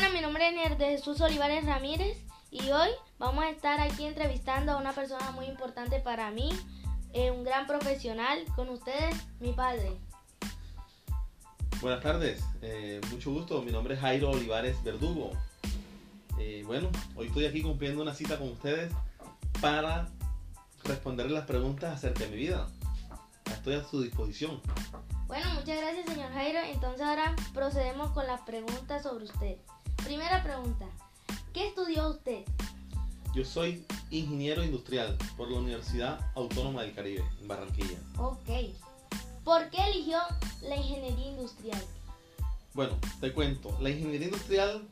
nombre es de Jesús Olivares Ramírez y hoy vamos a estar aquí entrevistando a una persona muy importante para mí, eh, un gran profesional. Con ustedes, mi padre. Buenas tardes, eh, mucho gusto. Mi nombre es Jairo Olivares Verdugo. Eh, bueno, hoy estoy aquí cumpliendo una cita con ustedes para responderles las preguntas acerca de mi vida. Estoy a su disposición. Bueno, muchas gracias, señor Jairo. Entonces ahora procedemos con las preguntas sobre usted. Primera pregunta, ¿qué estudió usted? Yo soy ingeniero industrial por la Universidad Autónoma del Caribe, en Barranquilla. Ok. ¿Por qué eligió la ingeniería industrial? Bueno, te cuento. La ingeniería industrial,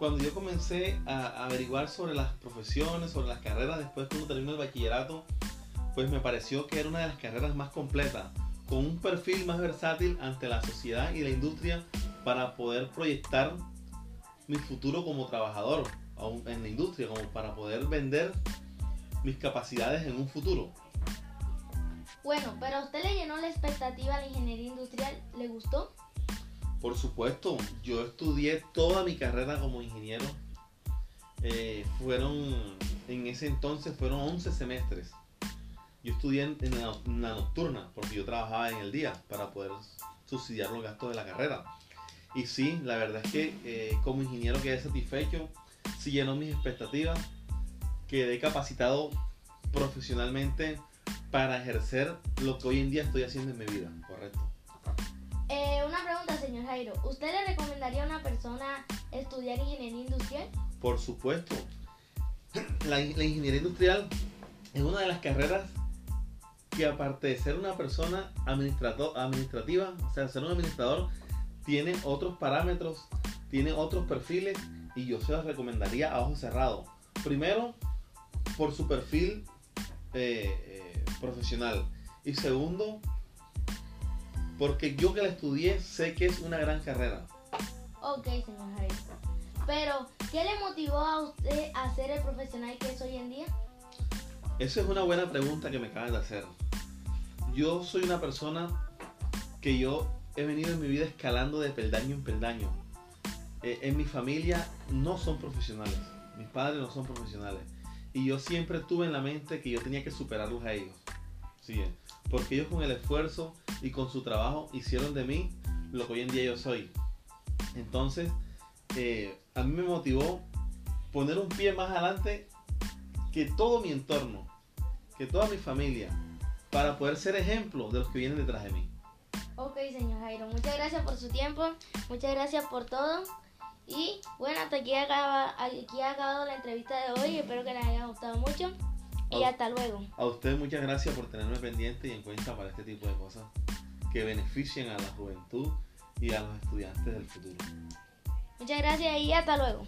cuando yo comencé a averiguar sobre las profesiones, sobre las carreras, después cuando terminé el bachillerato, pues me pareció que era una de las carreras más completas con un perfil más versátil ante la sociedad y la industria para poder proyectar mi futuro como trabajador en la industria, como para poder vender mis capacidades en un futuro. Bueno, pero a usted le llenó la expectativa a la ingeniería industrial, ¿le gustó? Por supuesto, yo estudié toda mi carrera como ingeniero. Eh, fueron, en ese entonces, fueron 11 semestres yo estudié en, la, nocturna porque yo trabajaba en el día para poder subsidiar los gastos de la carrera. Y sí, la verdad es que eh, como ingeniero quedé satisfecho, sí llenó mis expectativas, quedé capacitado profesionalmente para ejercer lo que hoy en día estoy haciendo en mi vida, correcto. Eh, una pregunta, señor Jairo. ¿Usted le recomendaría a una persona estudiar ingeniería industrial? Por supuesto. La, la ingeniería industrial es una de las carreras que aparte de ser una persona administrativa, o sea, ser un administrador, tiene otros parámetros, tiene otros perfiles y yo se los recomendaría a ojo cerrado. Primero, por su perfil eh, eh, profesional. Y segundo, porque yo que la estudié sé que es una gran carrera. Ok, señor Javier. Pero, ¿qué le motivó a usted a ser el profesional que es hoy en día? Esa es una buena pregunta que me acabas de hacer yo soy una persona que yo he venido en mi vida escalando de peldaño en peldaño. Eh, en mi familia no son profesionales, mis padres no son profesionales. Y yo siempre tuve en la mente que yo tenía que superarlos a ellos. ¿sí? Porque ellos con el esfuerzo y con su trabajo hicieron de mí lo que hoy en día yo soy. Entonces, eh, a mí me motivó poner un pie más adelante que todo mi entorno, que toda mi familia, para poder ser ejemplo de los que vienen detrás de mí. Ok, señor Jairo, muchas gracias por su tiempo, muchas gracias por todo. Y bueno, hasta aquí, acaba, aquí ha acabado la entrevista de hoy, espero que les haya gustado mucho. Y hasta luego. A usted muchas gracias por tenerme pendiente y en cuenta para este tipo de cosas que beneficien a la juventud y a los estudiantes del futuro. Muchas gracias y hasta luego.